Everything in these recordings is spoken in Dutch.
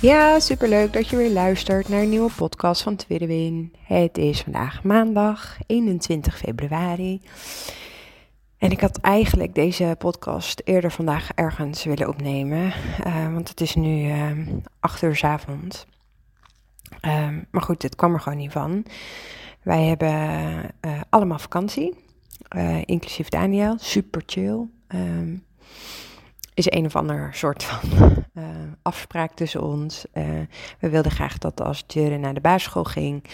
Ja, superleuk dat je weer luistert naar een nieuwe podcast van Tweede Win. Het is vandaag maandag 21 februari. En ik had eigenlijk deze podcast eerder vandaag ergens willen opnemen. Uh, want het is nu uh, 8 uur s avonds. Uh, maar goed, het kwam er gewoon niet van. Wij hebben uh, allemaal vakantie. Inclusief Daniel. Super chill. Um, is een of ander soort van uh, afspraak tussen ons. we wilden graag dat als Jure naar de basisschool ging,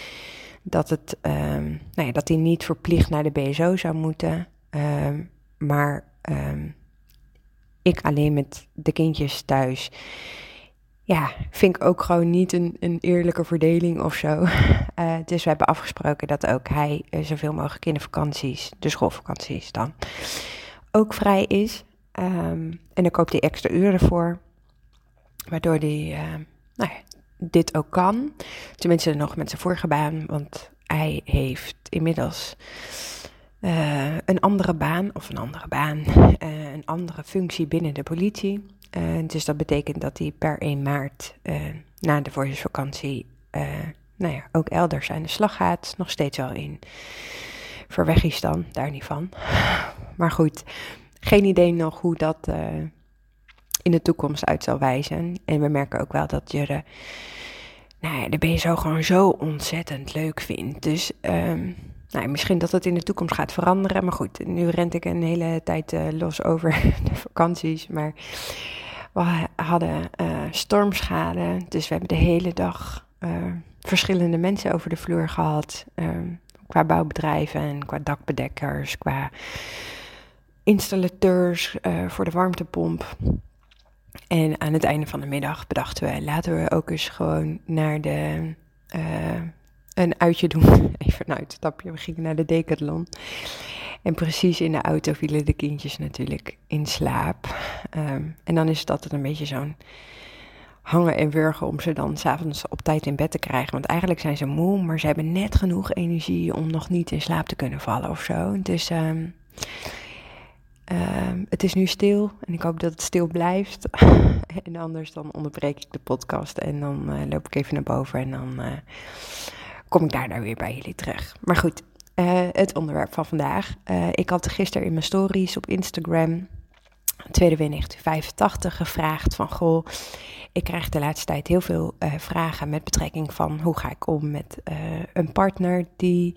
dat, het, um, nou ja, dat hij niet verplicht naar de BSO zou moeten. Um, maar ik alleen met de kindjes thuis ja, vind ik ook gewoon niet een, een eerlijke verdeling of zo. Uh, dus we hebben afgesproken dat ook hij uh, zoveel mogelijk in de vakanties, de schoolvakanties dan, ook vrij is. Um, en dan koopt hij extra uren voor, waardoor hij uh, nou dit ook kan. Tenminste nog met zijn vorige baan, want hij heeft inmiddels een andere baan, of een andere baan, een andere functie binnen de politie. Uh, dus dat betekent dat hij per 1 maart na de voorjaarsvakantie nou ja, ook elders aan de slag gaat. Nog steeds wel in Verwegistan, daar niet van. Maar goed, geen idee nog hoe dat in de toekomst uit zal wijzen. En we merken ook wel dat je de, nou ja, de BSO gewoon zo ontzettend leuk vindt. Dus um, nou, misschien dat het in de toekomst gaat veranderen. Maar goed, nu rent ik een hele tijd los over de vakanties. Maar we hadden uh, stormschade, dus we hebben de hele dag verschillende mensen over de vloer gehad. Uh, qua bouwbedrijven en qua dakbedekkers, qua installateurs voor de warmtepomp. En aan het einde van de middag bedachten we, laten we ook eens gewoon naar de een uitje doen. Even een uitstapje. We gingen naar de Decathlon. En precies in de auto vielen de kindjes natuurlijk in slaap. Um, en dan is het altijd een beetje zo'n hangen en wurgen om ze dan s'avonds op tijd in bed te krijgen. Want eigenlijk zijn ze moe, maar ze hebben net genoeg energie om nog niet in slaap te kunnen vallen of zo. Dus um, um, het is nu stil en ik hoop dat het stil blijft. en anders dan onderbreek ik de podcast en dan uh, loop ik even naar boven en dan uh, kom ik daar nou weer bij jullie terug. Maar goed, uh, het onderwerp van vandaag. Ik had gisteren in mijn stories op Instagram, tweede win 1985, gevraagd van goh, ik krijg de laatste tijd heel veel vragen met betrekking van hoe ga ik om met een partner die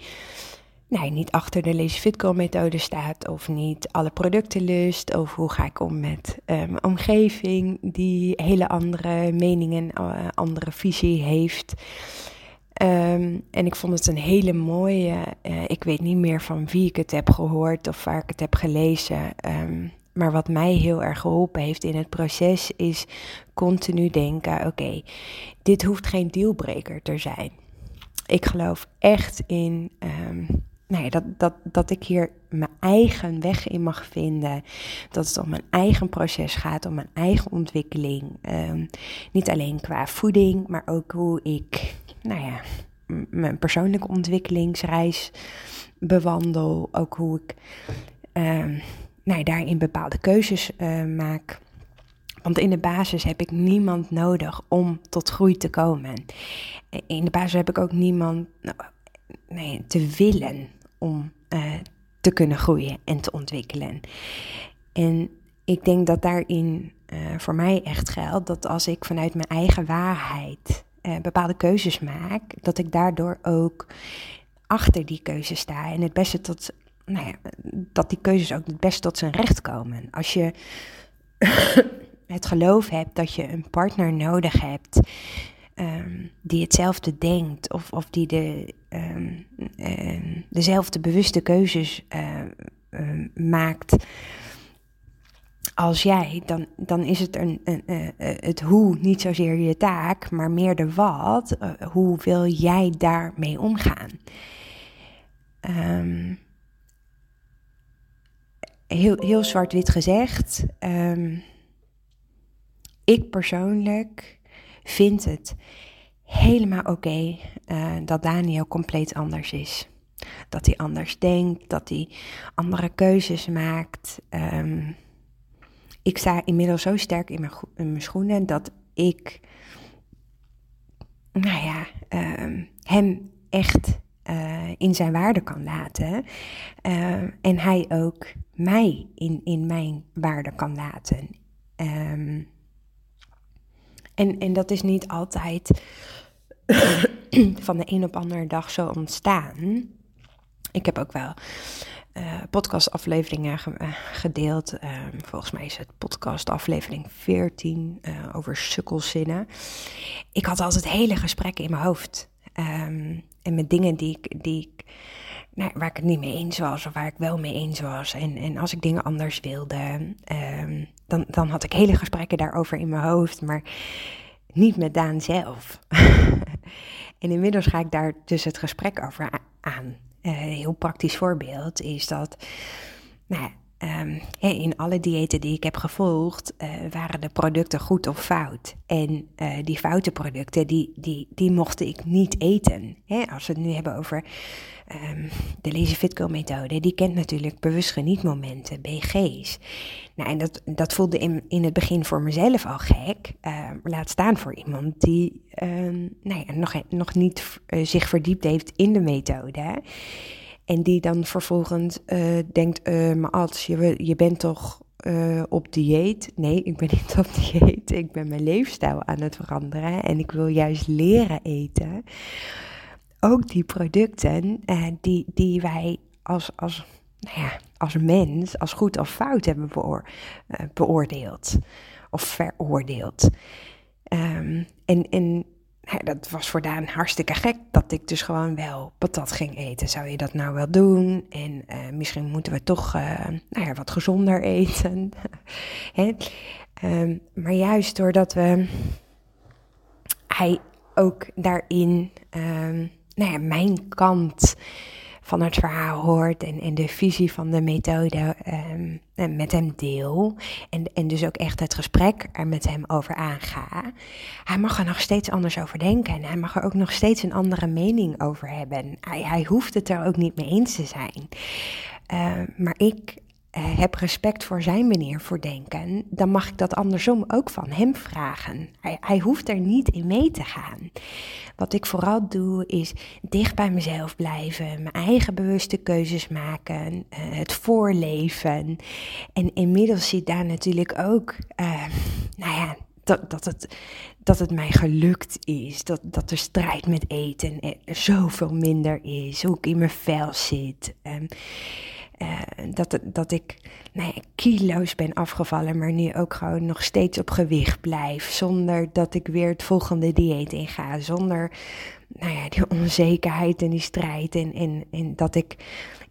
nee, niet achter de Lazy Fit Girl methode staat of niet alle producten lust. Of hoe ga ik om met mijn omgeving die hele andere meningen, andere visie heeft. Um, en ik vond het een hele mooie. Uh, ik weet niet meer van wie ik het heb gehoord of waar ik het heb gelezen. Um, maar wat mij heel erg geholpen heeft in het proces is continu denken: oké, dit hoeft geen dealbreaker te zijn. Ik geloof echt in. Um, nou ja, dat, dat, dat ik hier mijn eigen weg in mag vinden. Dat het om mijn eigen proces gaat, om mijn eigen ontwikkeling. niet alleen qua voeding, maar ook hoe ik nou ja, mijn persoonlijke ontwikkelingsreis bewandel. Ook hoe ik uh, nou, daarin bepaalde keuzes uh, maak. Want in de basis heb ik niemand nodig om tot groei te komen. In de basis heb ik ook niemand nou, nee, te willen om uh, te kunnen groeien en te ontwikkelen. En ik denk dat daarin uh, voor mij echt geldt dat als ik vanuit mijn eigen waarheid uh, bepaalde keuzes maak, dat ik daardoor ook achter die keuzes sta en het beste tot, nou ja, dat die keuzes ook het beste tot zijn recht komen. Als je het geloof hebt dat je een partner nodig hebt um, die hetzelfde denkt of, of die de, um, um, dezelfde bewuste keuzes uh, maakt als jij, dan, dan is het een, een, een, het hoe niet zozeer je taak, maar meer de wat. hoe wil jij daarmee omgaan? Heel, heel zwart-wit gezegd. Ik persoonlijk vind het helemaal oké uh, dat Daniel compleet anders is. Dat hij anders denkt, dat hij andere keuzes maakt. Um, ik sta inmiddels zo sterk in mijn, schoenen dat ik, nou ja, um, hem echt uh, in zijn waarde kan laten. Uh, en hij ook mij in, in mijn waarde kan laten. En, en dat is niet altijd van de een op andere dag zo ontstaan. Ik heb ook wel uh, podcastafleveringen ge gedeeld. Uh, volgens mij is het podcastaflevering 14 uh, over sukkelzinnen. Ik had altijd hele gesprekken in mijn hoofd. Um, en met dingen die ik, die ik, nou, waar ik het niet mee eens was of waar ik wel mee eens was. En, en als ik dingen anders wilde, um, dan, dan had ik hele gesprekken daarover in mijn hoofd, maar niet met Daan zelf. en inmiddels ga ik daar dus het gesprek over aan. Een uh, heel praktisch voorbeeld is dat, nou, Um, in alle diëten die ik heb gevolgd, uh, waren de producten goed of fout. En uh, die foute producten, die, die, die mocht ik niet eten. als we het nu hebben over um, de Lazy Fit methode, die kent natuurlijk bewust genietmomenten, BG's. Nou, en dat, dat voelde in, in het begin voor mezelf al gek. Uh, laat staan voor iemand die nou ja, nog, nog niet uh, zich verdiept heeft in de methode. En die dan vervolgens uh, denkt, uh, maar als je, je bent toch uh, op dieet? Nee, ik ben niet op dieet. Ik ben mijn leefstijl aan het veranderen en ik wil juist leren eten. Ook die producten die, die wij als, als, nou ja, als mens, als goed of fout hebben beoor, beoordeeld of veroordeeld. Um, en, en dat was voor Daan hartstikke gek dat ik dus gewoon wel patat ging eten. Zou je dat nou wel doen? En uh, misschien moeten we toch uh, nou ja, wat gezonder eten. um, maar juist doordat we hij ook daarin, um, nou ja, mijn kant van het verhaal hoort en, en de visie van de methode um, met hem deel. En, en dus ook echt het gesprek er met hem over aanga. Hij mag er nog steeds anders over denken en hij mag er ook nog steeds een andere mening over hebben. Hij, hij hoeft het er ook niet mee eens te zijn. Uh, maar ik heb respect voor zijn manier voor denken, dan mag ik dat andersom ook van hem vragen. Hij, hij, hoeft er niet in mee te gaan. Wat ik vooral doe is dicht bij mezelf blijven, mijn eigen bewuste keuzes maken, uh, het voorleven. En inmiddels zit daar natuurlijk ook, uh, nou ja, dat, dat, het, dat het mij gelukt is. Dat, dat de strijd met eten zoveel minder is. Hoe ik in mijn vel zit. Uh, dat, dat ik nou kilo's ben afgevallen, maar nu ook gewoon nog steeds op gewicht blijf. Zonder dat ik weer het volgende dieet inga. Zonder nou ja, die onzekerheid en die strijd. En, en, en dat ik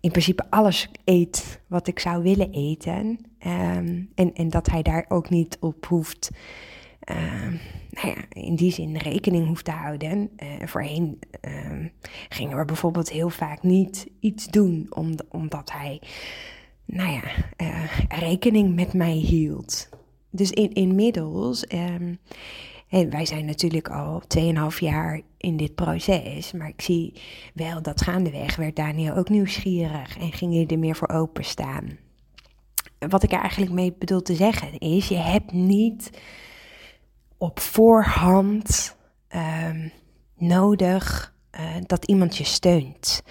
in principe alles eet wat ik zou willen eten. Um, en, en dat hij daar ook niet op hoeft uh, nou ja, in die zin rekening hoeft te houden. Uh, voorheen uh, gingen we bijvoorbeeld heel vaak niet iets doen om, omdat hij nou ja, uh, rekening met mij hield. Dus in, inmiddels, um, wij zijn natuurlijk al 2,5 jaar in dit proces, maar ik zie wel dat gaandeweg werd Daniel ook nieuwsgierig en ging hij er meer voor openstaan. Wat ik er eigenlijk mee bedoel te zeggen is, je hebt niet op voorhand um, nodig uh, dat iemand je steunt.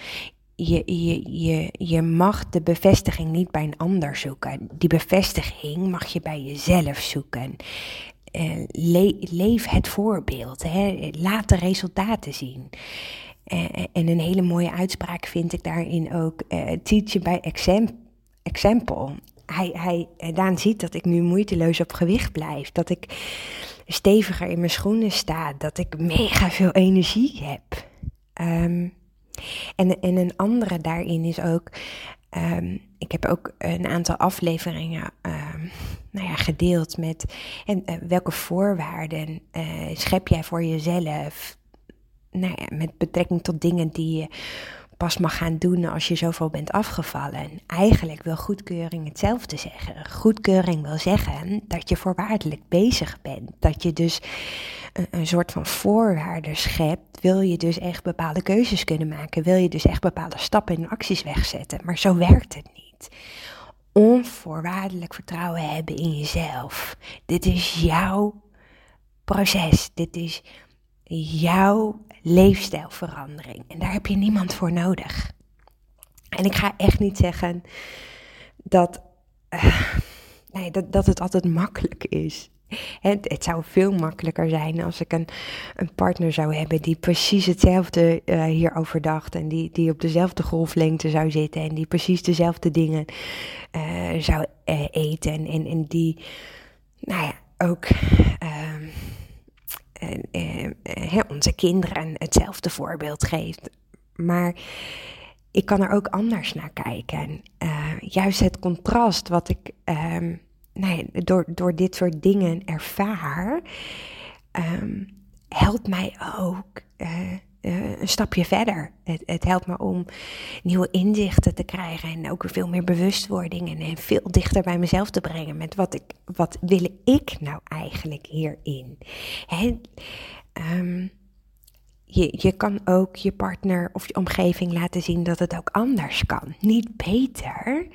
Je, je, je, je mag de bevestiging niet bij een ander zoeken. Die bevestiging mag je bij jezelf zoeken. Le leef het voorbeeld. Hè? Laat de resultaten zien. Uh, en een hele mooie uitspraak vind ik daarin ook: teach by example. Hij, hij, Daan ziet dat ik nu moeiteloos op gewicht blijf. Dat ik steviger in mijn schoenen sta, dat ik mega veel energie heb. Um, en, en een andere daarin is ook, um, ik heb ook een aantal afleveringen um, nou ja, gedeeld met en, eh, welke voorwaarden schep jij voor jezelf? Nou ja, met betrekking tot dingen die je pas mag gaan doen als je zoveel bent afgevallen. En eigenlijk wil goedkeuring hetzelfde zeggen. Goedkeuring wil zeggen dat je voorwaardelijk bezig bent. Dat je dus een, soort van voorwaarden schept. Wil je dus echt bepaalde keuzes kunnen maken. Wil je dus echt bepaalde stappen en acties wegzetten. Maar zo werkt het niet. Onvoorwaardelijk vertrouwen hebben in jezelf. Dit is jouw proces. Dit is jouw leefstijlverandering. En daar heb je niemand voor nodig. En ik ga echt niet zeggen dat, uh, nee, dat, dat het altijd makkelijk is. Het, het, zou veel makkelijker zijn als ik een, een partner zou hebben die precies hetzelfde uh, hierover dacht. En die, die op dezelfde golflengte zou zitten. En die precies dezelfde dingen uh, zou eten. En, en, en die, nou ja, ook ehm, eh, eh, onze kinderen hetzelfde voorbeeld geeft. Maar ik kan er ook anders naar kijken. Uh, juist het contrast wat ik um, nee, door, door dit soort dingen ervaar, um, helpt mij ook uh, uh, een stapje verder. Het, het, helpt me om nieuwe inzichten te krijgen en ook veel meer bewustwording en, en, veel dichter bij mezelf te brengen met wat, ik, wat wil ik nou eigenlijk hierin. Hè? Um, je, je kan ook je partner of je omgeving laten zien dat het ook anders kan. Niet beter,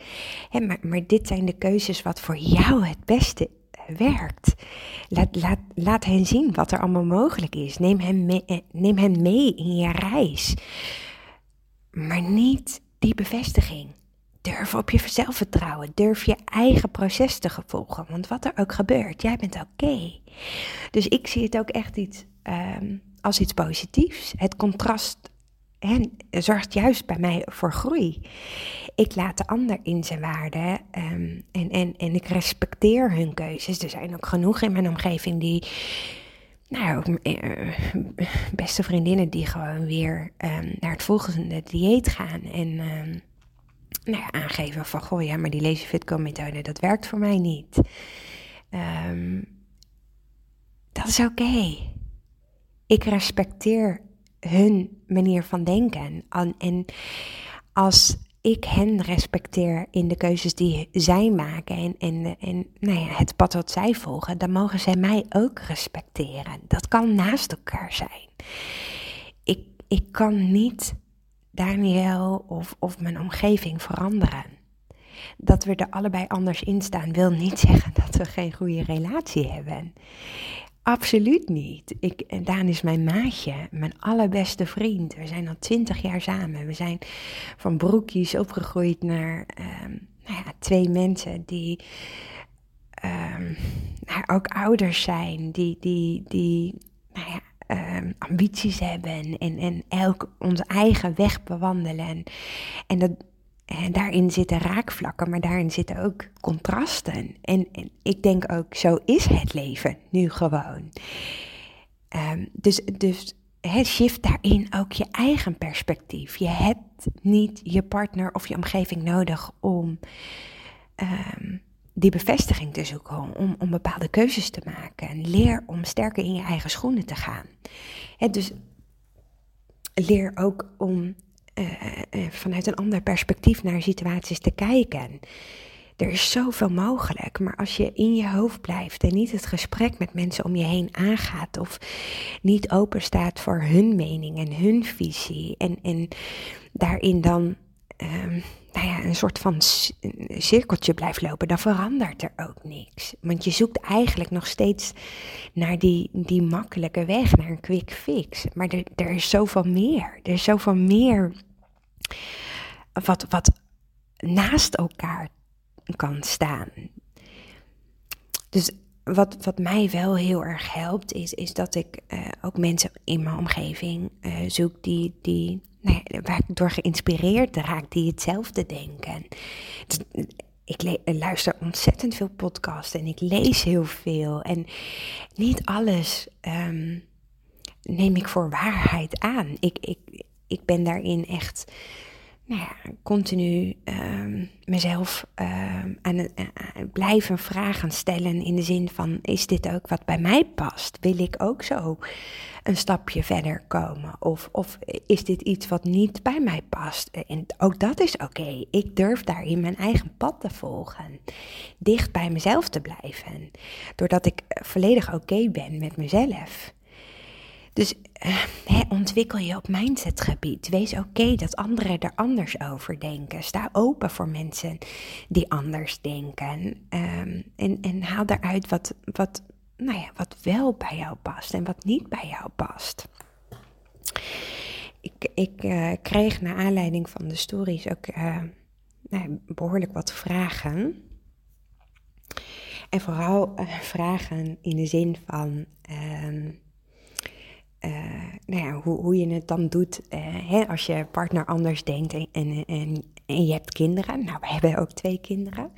hè, maar, maar dit zijn de keuzes wat voor jou het beste werkt. Laat, laat, laat hen zien wat er allemaal mogelijk is. Neem hem, mee, eh, neem hem mee in je reis. Maar niet die bevestiging. Durf op jezelf vertrouwen. Durf je eigen proces te volgen. Want wat er ook gebeurt, jij bent oké. Dus ik zie het ook echt iets, um, als iets positiefs. Het contrast en zorgt juist bij mij voor groei. Ik laat de ander in zijn waarde um, en, en, en ik respecteer hun keuzes. Er zijn ook genoeg in mijn omgeving die, nou, uh, beste vriendinnen die gewoon weer um, naar het volgende dieet gaan en um, nou ja, aangeven van, goh ja, maar die Lazy Fitco methode, dat werkt voor mij niet. dat is oké. Ik respecteer hun manier van denken. En als ik hen respecteer in de keuzes die zij maken en, en, en nou het pad wat zij volgen, dan mogen zij mij ook respecteren. Dat kan naast elkaar zijn. Ik, ik kan niet Daniel of, of mijn omgeving veranderen. Dat we er allebei anders in staan wil niet zeggen dat we geen goede relatie hebben. Absoluut niet. Ik, Daan is mijn maatje, mijn allerbeste vriend. We zijn al twintig jaar samen. We zijn van broekjes opgegroeid naar um, nou ja, twee mensen die um, nou, ook ouders zijn, die, die, die nou ja, um, ambities hebben en, en elk onze eigen weg bewandelen. En dat, en daarin zitten raakvlakken, maar daarin zitten ook contrasten. En, en ik denk ook, zo is het leven nu gewoon. Um, dus dus shift daarin ook je eigen perspectief. Je hebt niet je partner of je omgeving nodig om um, die bevestiging te zoeken, om, om bepaalde keuzes te maken. En leer om sterker in je eigen schoenen te gaan. He, dus leer ook om vanuit een ander perspectief naar situaties te kijken. Er is zoveel mogelijk, maar als je in je hoofd blijft en niet het gesprek met mensen om je heen aangaat of niet open staat voor hun mening en hun visie en, en daarin dan um, nou ja, een soort van cirkeltje blijft lopen, dan verandert er ook niks. Want je zoekt eigenlijk nog steeds naar die, die makkelijke weg, naar een quick fix. Maar er, er is zoveel meer. Er is zoveel meer wat, wat naast elkaar kan staan. Dus wat, wat mij wel heel erg helpt, is, is dat ik uh, ook mensen in mijn omgeving uh, zoek die, die, nou ja, waar ik door geïnspireerd raak, die hetzelfde denken. Dus, ik luister ontzettend veel podcasts en ik lees heel veel. En niet alles um, neem ik voor waarheid aan. Ik, ik, ik ben daarin echt nou ja, continu ehm, mezelf aan het uh, blijven vragen stellen in de zin van, is dit ook wat bij mij past? Wil ik ook zo een stapje verder komen? Of, of is dit iets wat niet bij mij past? En ook dat is oké. Ik durf daarin mijn eigen pad te volgen. Dicht bij mezelf te blijven. Doordat ik volledig oké ben met mezelf. Dus uh, ontwikkel je op mindsetgebied. Wees oké dat anderen er anders over denken. Sta open voor mensen die anders denken. Um, en, en haal daaruit wat, wat, nou ja, wat wel bij jou past en wat niet bij jou past. Ik, ik uh, kreeg naar aanleiding van de stories ook uh, nou, behoorlijk wat vragen. En vooral vragen in de zin van. Um, uh, nou hoe, hoe je het dan doet uh, hè, als je partner anders denkt en, en, en, je hebt kinderen. Nou, we hebben ook twee kinderen.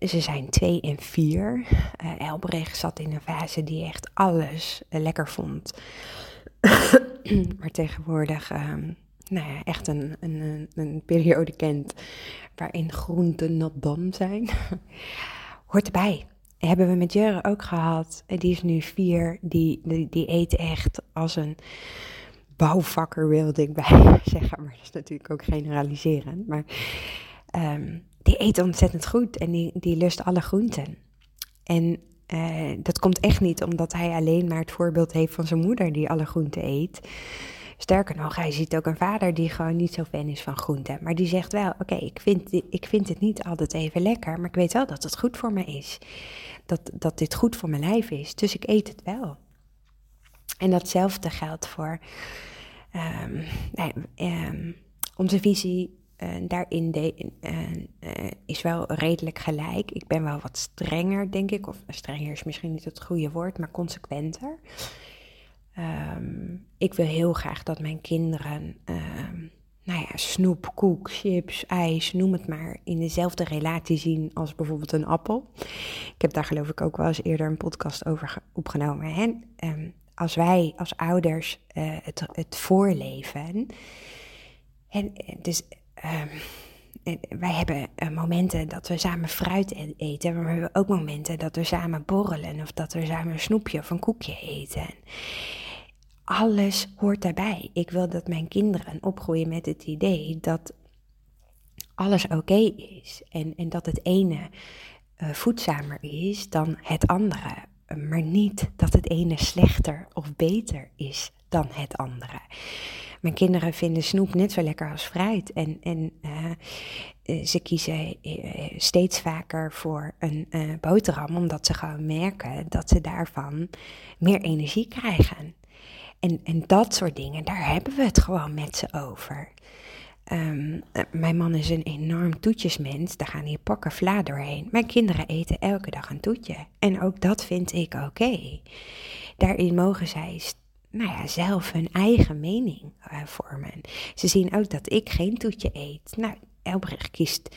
Ze zijn twee en vier. Uh, Elbrecht zat in een fase die echt alles lekker vond. maar tegenwoordig um, nou ja, echt een, een, een periode kent waarin groenten nat dan zijn. Hoort erbij hebben we met Jurre ook gehad. Die is nu vier. Die, die, die eet echt als een bouwvakker, wilde ik bij zeggen. Maar dat is natuurlijk ook generaliserend. Maar um, die eet ontzettend goed en die, die lust alle groenten. En uh, dat komt echt niet omdat hij alleen maar het voorbeeld heeft van zijn moeder die alle groenten eet. Sterker nog, hij ziet ook een vader die gewoon niet zo fan is van groenten. Maar die zegt wel: Oké, ik, vind, ik vind het niet altijd even lekker, maar ik weet wel dat het goed voor me is. Dat, dat dit goed voor mijn lijf is. Dus ik eet het wel. En datzelfde geldt voor um, nee, um, onze visie. Uh, daarin de, uh, uh, is wel redelijk gelijk. Ik ben wel wat strenger, denk ik. Of strenger is misschien niet het goede woord, maar consequenter. Um, ik wil heel graag dat mijn kinderen, um, nou ja, snoep, koek, chips, ijs, noem het maar, in dezelfde relatie zien als bijvoorbeeld een appel. Ik heb daar geloof ik ook wel eens eerder een podcast over opgenomen. En um, als wij als ouders uh, het, het voorleven, en dus wij hebben uh, momenten dat we samen fruit eten, maar we hebben ook momenten dat we samen borrelen of dat we samen een snoepje of een koekje eten. Alles hoort daarbij. Ik wil dat mijn kinderen opgroeien met het idee dat alles oké is en, en dat het ene uh, voedzamer is dan het andere, maar niet dat het ene slechter of beter is dan het andere. Mijn kinderen vinden snoep net zo lekker als fruit. En, en uh, ze kiezen steeds vaker voor een boterham, omdat ze gewoon merken dat ze daarvan meer energie krijgen. En, en dat soort dingen, daar hebben we het gewoon met ze over. Um, mijn man is een enorm toetjesmens, daar gaan hier pakken vla doorheen. Mijn kinderen eten elke dag een toetje. En ook dat vind ik oké. Daarin mogen zij nou ja, zelf hun eigen mening uh, vormen. Ze zien ook dat ik geen toetje eet. Nou, Elbrecht kiest.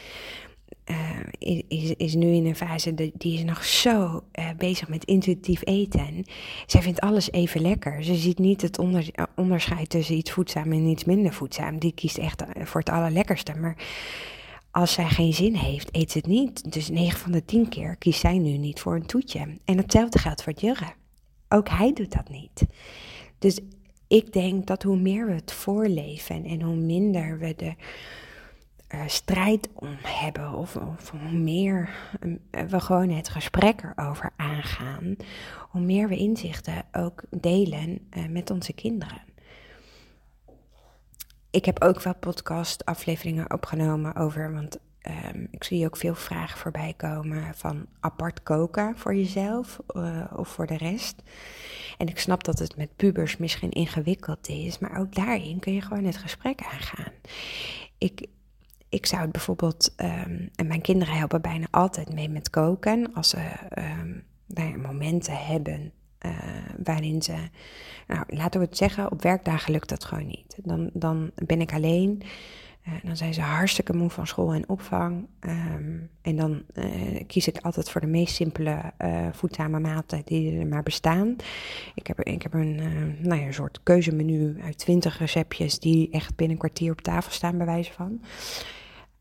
Uh, is, is nu in een fase, die is nog zo uh, bezig met intuïtief eten. Zij vindt alles even lekker. Ze ziet niet het onder, onderscheid tussen iets voedzaam en iets minder voedzaam. Die kiest echt voor het allerlekkerste. Maar als zij geen zin heeft, eet ze het niet. Dus 9 van de 10 keer kiest zij nu niet voor een toetje. En hetzelfde geldt voor Jurre. Ook hij doet dat niet. Dus ik denk dat hoe meer we het voorleven en hoe minder we de uh, strijd om hebben, of, of hoe meer uh, we gewoon het gesprek erover aangaan, hoe meer we inzichten ook delen uh, met onze kinderen. Ik heb ook wel podcast-afleveringen opgenomen over, want Um, ik zie ook veel vragen voorbij komen van apart koken voor jezelf of voor de rest. En ik snap dat het met pubers misschien ingewikkeld is, maar ook daarin kun je gewoon het gesprek aangaan. Ik, ik zou het bijvoorbeeld, um, en mijn kinderen helpen bijna altijd mee met koken, als ze um, momenten hebben uh, waarin ze, nou laten we het zeggen, op werkdagen lukt dat gewoon niet. Dan, dan ben ik alleen. Uh, dan zijn ze hartstikke moe van school en opvang. Ehm, en dan uh, kies ik altijd voor de meest simpele uh, voedzame maaltijd die er maar bestaan. Ik heb, ik heb een, nou ja, een soort keuzemenu uit twintig receptjes die echt binnen een kwartier op tafel staan, bij wijze van.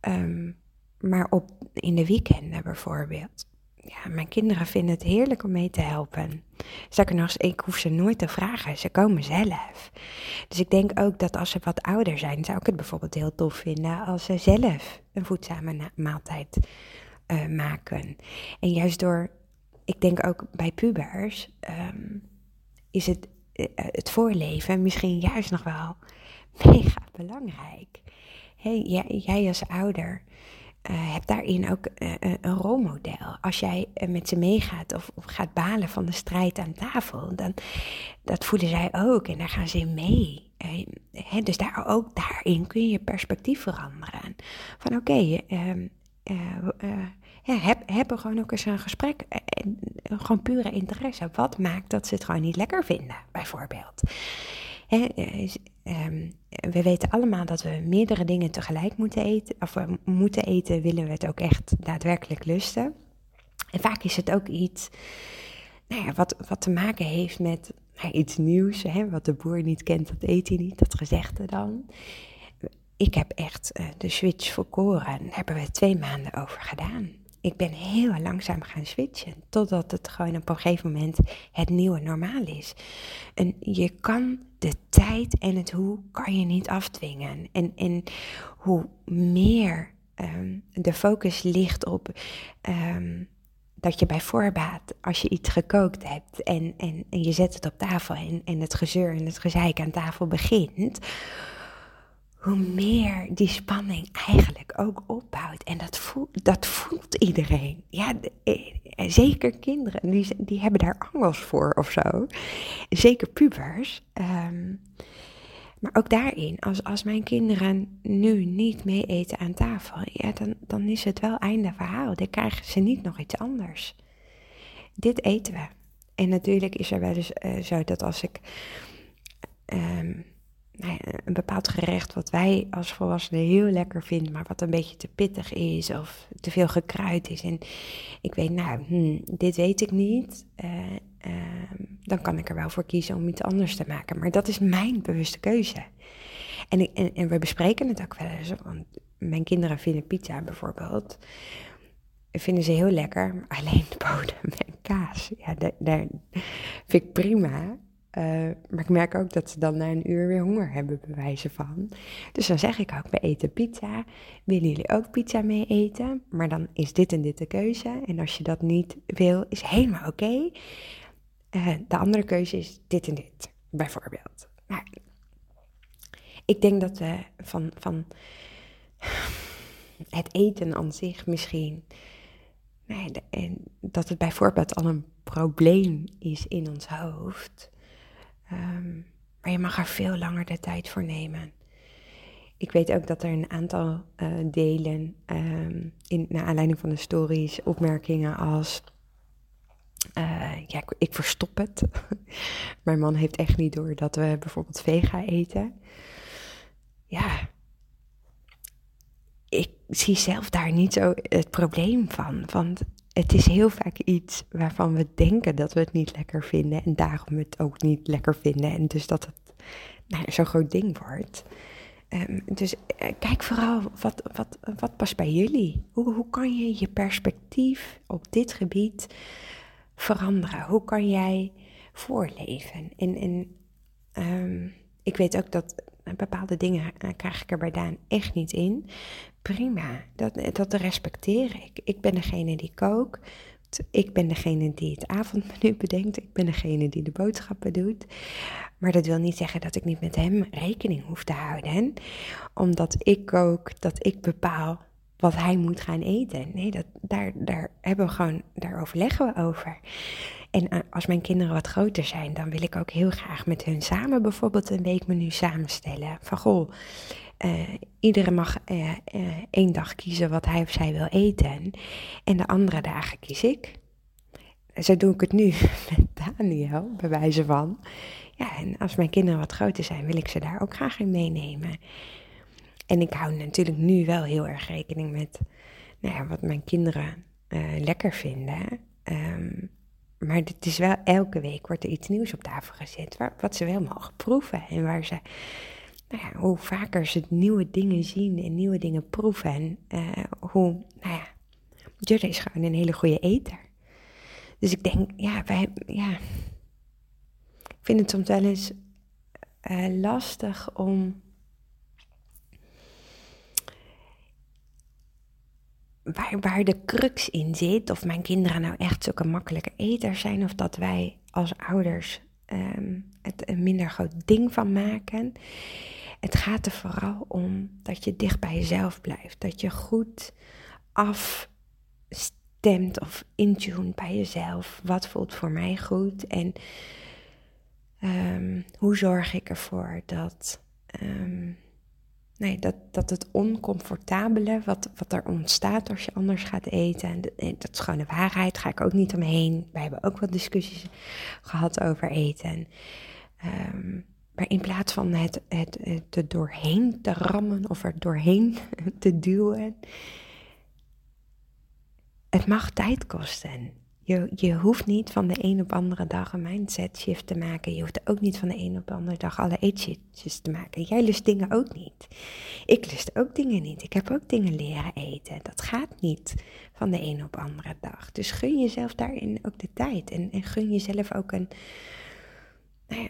Um, maar op, in de weekenden bijvoorbeeld. Ja, mijn kinderen vinden het heerlijk om mee te helpen. Sterker nog, ik hoef ze nooit te vragen. Ze komen zelf. Dus ik denk ook dat als ze wat ouder zijn, zou ik het bijvoorbeeld heel tof vinden als ze zelf een voedzame maaltijd uh, maken. En juist door, ik denk ook bij pubers, um, is het, uh, het voorleven misschien juist nog wel mega belangrijk. Hey, jij, jij als ouder uh, heb daarin ook uh, een rolmodel. Als jij met ze meegaat of, of, gaat balen van de strijd aan tafel, dan dat voelen zij ook en daar gaan ze in mee. Hè, dus daar, ook daarin kun je perspectief veranderen. Van oké, ehm, ja, heb, heb er gewoon ook eens een gesprek. gewoon pure interesse. Wat maakt dat ze het gewoon niet lekker vinden, bijvoorbeeld? Um, we weten allemaal dat we meerdere dingen tegelijk moeten eten. Of we moeten eten, willen we het ook echt daadwerkelijk lusten. En vaak is het ook iets nou ja, wat, wat te maken heeft met nou, iets nieuws. Hè, wat de boer niet kent, dat eet hij niet. Dat gezegde dan. Ik heb echt uh, de switch voor koren. Daar hebben we twee maanden over gedaan ik ben heel langzaam gaan switchen. Totdat het gewoon op een gegeven moment het nieuwe normaal is. En je kan de tijd en het hoe kan je niet afdwingen. En, en hoe meer um, de focus ligt op um, dat je bij voorbaat, als je iets gekookt hebt en, en, en je zet het op tafel en, en het gezeur en het gezeik aan tafel begint hoe meer die spanning eigenlijk ook opbouwt. En dat voelt, dat voelt iedereen. Ja, eh, zeker kinderen, die, die hebben daar angst voor of zo. Zeker pubers. Um, maar ook daarin, als, als mijn kinderen nu niet mee eten aan tafel, ja, dan, dan is het wel einde verhaal. Dan krijgen ze niet nog iets anders. Dit eten we. En natuurlijk is er wel eens uh, zo dat als ik. Nou een bepaald gerecht wat wij als volwassenen heel lekker vinden, maar wat een beetje te pittig is of te veel gekruid is. En ik weet, nou, hmm, dit weet ik niet. Uh, uh, dan kan ik er wel voor kiezen om iets anders te maken. Maar dat is mijn bewuste keuze. En, en, we bespreken het ook wel eens. Want mijn kinderen vinden pizza bijvoorbeeld. Vinden ze heel lekker. Alleen de bodem en kaas. Ja, daar vind ik prima. Uh, maar ik merk ook dat ze dan na een uur weer honger hebben, bij wijze van. Dus dan zeg ik ook, we eten pizza. Willen jullie ook pizza mee eten? Maar dan is dit en dit de keuze. En als je dat niet wil, is helemaal oké. Uh, de andere keuze is dit en dit, bijvoorbeeld. Nou, ik denk dat we van, van het eten aan zich misschien... Nee, en dat het bijvoorbeeld al een probleem is in ons hoofd Um, maar je mag er veel langer de tijd voor nemen. Ik weet ook dat er een aantal uh, delen, um, in, naar aanleiding van de stories, opmerkingen als. Uh, ja, ik, ik, verstop het. Mijn man heeft echt niet door dat we bijvoorbeeld vega eten. Ja, ik zie zelf daar niet zo het probleem van. Het is heel vaak iets waarvan we denken dat we het niet lekker vinden en daarom het ook niet lekker vinden. En dus dat het nou, zo'n groot ding wordt. Um, dus uh, kijk vooral wat, wat, wat past bij jullie. Hoe, hoe kan je je perspectief op dit gebied veranderen? Hoe kan jij voorleven? En, en um, ik weet ook dat bepaalde dingen uh, krijg ik er bij Daan echt niet in prima, dat, dat respecteer ik. Ik ben degene die kookt. Ik ben degene die het avondmenu bedenkt. Ik ben degene die de boodschappen doet. Maar dat wil niet zeggen dat ik niet met hem rekening hoef te houden. Omdat ik kook, dat ik bepaal wat hij moet gaan eten. Nee, dat, daar, daar, hebben we gewoon, daar overleggen we over. En eh, als mijn kinderen wat groter zijn, dan wil ik ook heel graag met hun samen bijvoorbeeld een weekmenu samenstellen. Van goh, uh, iedereen mag uh, één dag kiezen wat hij of zij wil eten. En de andere dagen kies ik. Zo doe ik het nu met Daniel, bij wijze van. Ja, en als mijn kinderen wat groter zijn, wil ik ze daar ook graag in meenemen. En ik hou natuurlijk nu wel heel erg rekening met nou ja, wat mijn kinderen lekker vinden. Um, maar het is wel elke week wordt er iets nieuws op tafel gezet. Waar, wat ze wel mogen proeven. En waar ze, nou ja, hoe vaker ze nieuwe dingen zien en nieuwe dingen proeven. En uh, hoe, nou ja, is gewoon een hele goede eter. Dus ik denk, ja, wij, ja. Ik vind het soms wel eens uh, lastig om waar, waar de crux in zit. Of mijn kinderen nou echt zulke makkelijke eters zijn. Of dat wij als ouders um, het een minder groot ding van maken. Het gaat er vooral om dat je dicht bij jezelf blijft. Dat je goed afstemt of intuned bij jezelf. Wat voelt voor mij goed? En um, hoe zorg ik ervoor dat um, Nee, dat, dat het oncomfortabele wat, wat er ontstaat als je anders gaat eten. En dat, is gewoon de waarheid, ga ik ook niet omheen. Wij hebben ook wat discussies gehad over eten. Um, maar in plaats van het, het, het er doorheen te rammen of er doorheen te duwen. Het mag tijd kosten. Je, je hoeft niet van de een op de andere dag een mindset shift te maken. Je hoeft ook niet van de een op de andere dag alle eetshifts te maken. Jij lust dingen ook niet. Ik lust ook dingen niet. Ik heb ook dingen leren eten. Dat gaat niet van de een op de andere dag. Dus gun jezelf daarin ook de tijd. En, en gun jezelf ook een, nou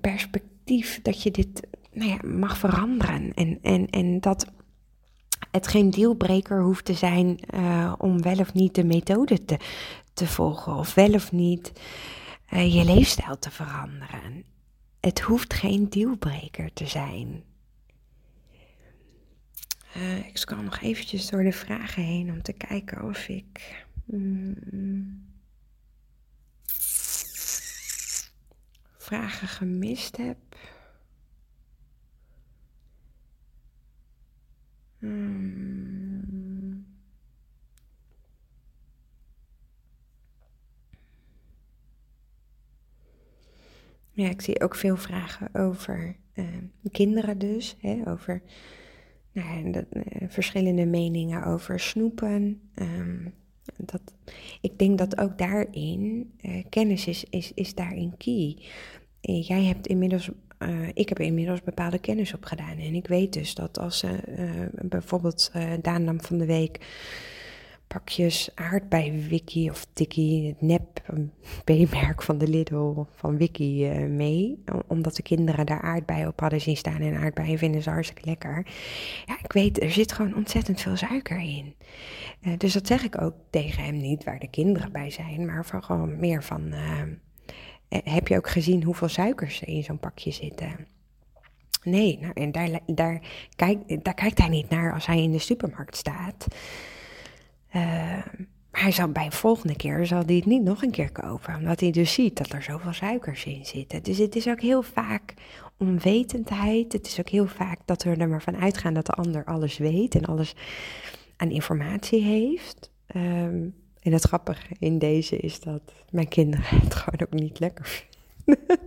perspectief dat je dit nou ja, mag veranderen. En, en, en dat het geen dealbreaker hoeft te zijn uh, om wel of niet de methode te, te volgen of wel of niet uh, je leefstijl te veranderen. Het hoeft geen dealbreaker te zijn. Uh, ik scroll nog eventjes door de vragen heen om te kijken of ik. Mm, vragen gemist heb. Hmm. Ja, ik zie ook veel vragen over uh, kinderen dus. Hè, over nou uh, verschillende meningen over snoepen. Um, dat, ik denk dat ook daarin, uh, kennis is, is, is daarin key. jij hebt inmiddels ik heb inmiddels bepaalde kennis opgedaan. En ik weet dus dat als bijvoorbeeld Daan nam van de week pakjes aardbei-wiki of tikkie, het nep B-merk van de Lidl van Wiki mee. Omdat de kinderen daar aardbeien op hadden zien staan en aardbeien vinden ze hartstikke lekker. Ja, ik weet, er zit gewoon ontzettend veel suiker in. dus dat zeg ik ook tegen hem niet waar de kinderen bij zijn, maar van gewoon meer van eh, heb je ook gezien hoeveel suikers er in zo'n pakje zitten? Nee, nou, en daar, daar, daar kijkt hij niet naar als hij in de supermarkt staat. Maar hij zal bij een volgende keer zal hij het niet nog een keer kopen, omdat hij dus ziet dat er zoveel suikers in zitten. Dus het is ook heel vaak onwetendheid. Het is ook heel vaak dat we er maar van uitgaan dat de ander alles weet en alles aan informatie heeft. Um, en het grappige in deze is dat mijn kinderen het gewoon ook niet lekker vinden.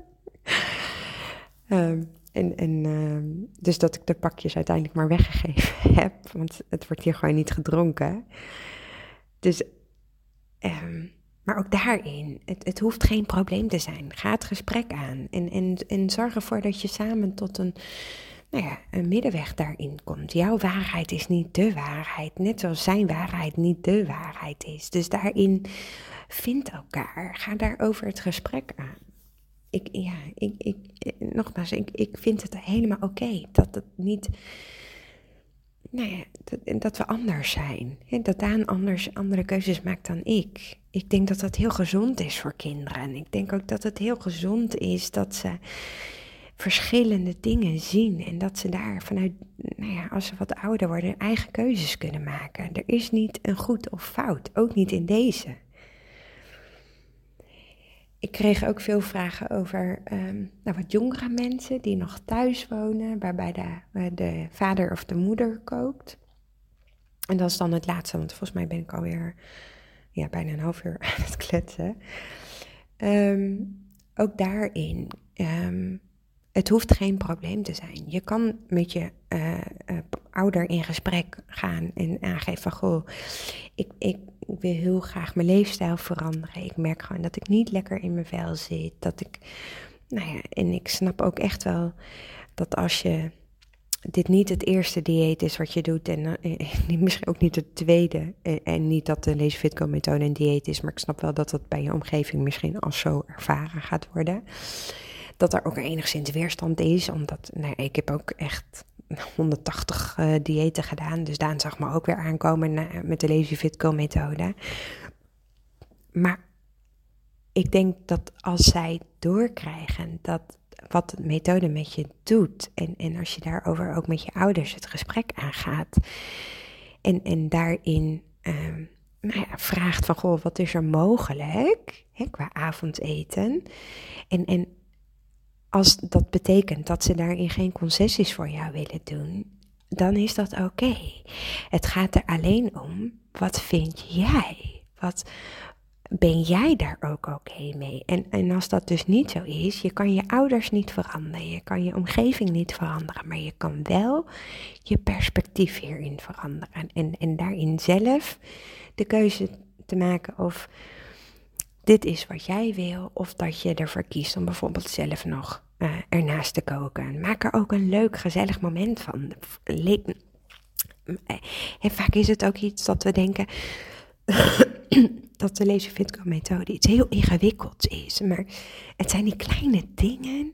um, en, en uh, dus dat ik de pakjes uiteindelijk maar weggegeven heb, want het wordt hier gewoon niet gedronken. Dus, um, maar ook daarin, het, het hoeft geen probleem te zijn. Ga het gesprek aan en, en, en zorg ervoor dat je samen tot een nou ja, een middenweg daarin komt. Jouw waarheid is niet de waarheid, net zoals zijn waarheid niet de waarheid is. Dus daarin vind elkaar, ga daarover het gesprek aan. Ik, ja, ik, ik, nogmaals, ik, ik vind het helemaal oké dat het niet, nou ja, dat, dat we anders zijn. Dat Daan anders andere keuzes maakt dan ik. Ik denk dat dat heel gezond is voor kinderen. En ik denk ook dat het heel gezond is dat ze verschillende dingen zien. En dat ze daar vanuit, nou ja, als ze wat ouder worden, eigen keuzes kunnen maken. Er is niet een goed of fout, ook niet in deze. Ik kreeg ook veel vragen over um, nou, wat jongere mensen die nog thuis wonen, waarbij de, de vader of de moeder kookt. En dat is dan het laatste, want volgens mij ben ik alweer ja, bijna een half uur aan het kletsen. Um, ook daarin um, het hoeft geen probleem te zijn. Je kan met je uh, uh, ouder in gesprek gaan en aangeven van goh, ik, ik wil heel graag mijn leefstijl veranderen. Ik merk gewoon dat ik niet lekker in mijn vel zit. Dat ik, nou ja, en ik snap ook echt wel dat als je dit niet het eerste dieet is wat je doet en uh, misschien ook niet het tweede en, en niet dat de Lazy Fitco methode een dieet is, maar ik snap wel dat dat bij je omgeving misschien als zo ervaren gaat worden. Dat er ook enigszins weerstand is, omdat nou, ik heb ook echt 180 uh, diëten gedaan. Dus Daan zag me ook weer aankomen met de Lazy Fit Go methode. Maar ik denk dat als zij doorkrijgen dat wat de methode met je doet. En, en als je daarover ook met je ouders het gesprek aangaat. En, en daarin uh, nou ja, vraagt van, goh, wat is er mogelijk hè, qua avondeten? En, en als dat betekent dat ze daarin geen concessies voor jou willen doen, dan is dat oké. Het gaat er alleen om, wat vind jij? Wat ben jij daar ook oké mee? En, en als dat dus niet zo is, je kan je ouders niet veranderen, je kan je omgeving niet veranderen, maar je kan wel je perspectief hierin veranderen. En, en daarin zelf de keuze te maken of dit is wat jij wil, of dat je ervoor kiest om bijvoorbeeld zelf nog uh, ernaast te koken. Maak er ook een leuk, gezellig moment van. En vaak is het ook iets dat we denken dat de Lazy Fitco methode iets heel ingewikkelds is. Maar het zijn die kleine dingen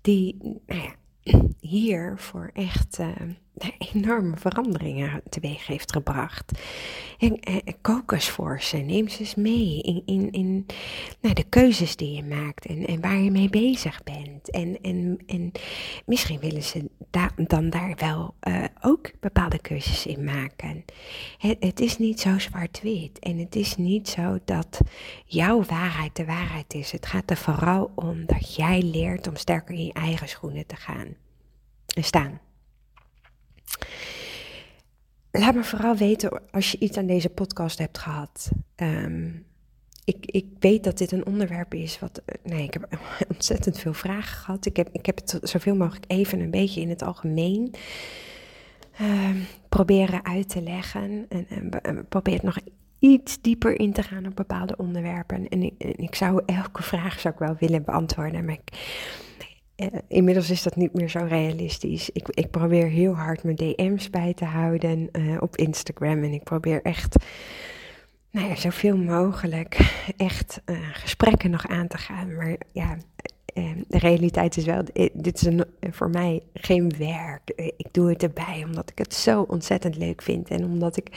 die nou hier voor echt uh, enorme veranderingen teweeg heeft gebracht. En, en kokosforsen, neem ze eens mee in, in, in nou, de keuzes die je maakt en, en waar je mee bezig bent. En, en, en misschien willen ze da dan daar wel uh, ook bepaalde keuzes in maken. Het, het is niet zo zwart-wit en het is niet zo dat jouw waarheid de waarheid is. Het gaat er vooral om dat jij leert om sterker in je eigen schoenen te gaan en staan. Laat me vooral weten als je iets aan deze podcast hebt gehad. Um, ik, ik weet dat dit een onderwerp is wat. Nee, ik heb ontzettend veel vragen gehad. Ik heb, ik heb het zoveel mogelijk even een beetje in het algemeen um, proberen uit te leggen. En, en, probeer nog iets dieper in te gaan op bepaalde onderwerpen. En ik, en ik zou elke vraag zou ik wel willen beantwoorden. Maar ik, inmiddels is dat niet meer zo realistisch. Ik, ik probeer heel hard mijn DM's bij te houden uh, op Instagram. En ik probeer echt nou ja, zoveel mogelijk echt uh, gesprekken nog aan te gaan. Maar ja, de realiteit is wel, dit is een, voor mij geen werk. Ik doe het erbij omdat ik het zo ontzettend leuk vind. En omdat ik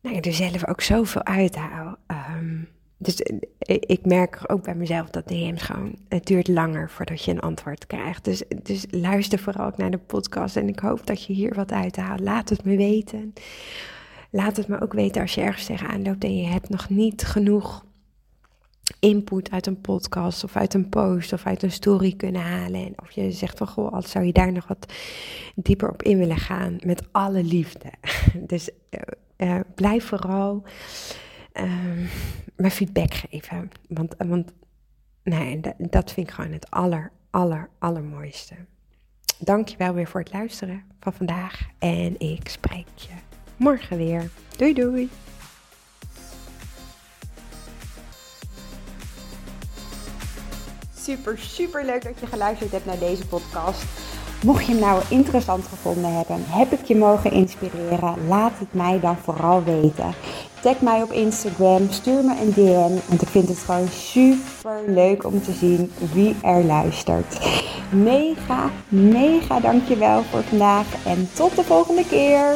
nou, er zelf ook zoveel uithaal. Um, dus eh, ik merk ook bij mezelf dat DM's gewoon, het duurt langer voordat je een antwoord krijgt. Dus, dus luister vooral ook naar de podcast en ik hoop dat je hier wat uit haalt. Laat het me weten. Laat het me ook weten als je ergens tegenaan loopt en je hebt nog niet genoeg input uit een podcast of uit een post of uit een story kunnen halen. En of je zegt van goh, zou je daar nog wat dieper op in willen gaan met alle liefde. Dus uh, uh, blijf vooral um, mijn feedback geven. Want, want nee, dat vind ik gewoon het aller, aller, allermooiste. Dankjewel weer voor het luisteren van vandaag. En ik spreek je morgen weer. Doei doei. Super, super leuk dat je geluisterd hebt naar deze podcast. Mocht je hem nou interessant gevonden hebben, heb ik je mogen inspireren, laat het mij dan vooral weten. Tag mij op Instagram, stuur me een DM, want ik vind het gewoon super leuk om te zien wie er luistert. Mega, mega dankjewel voor vandaag en tot de volgende keer.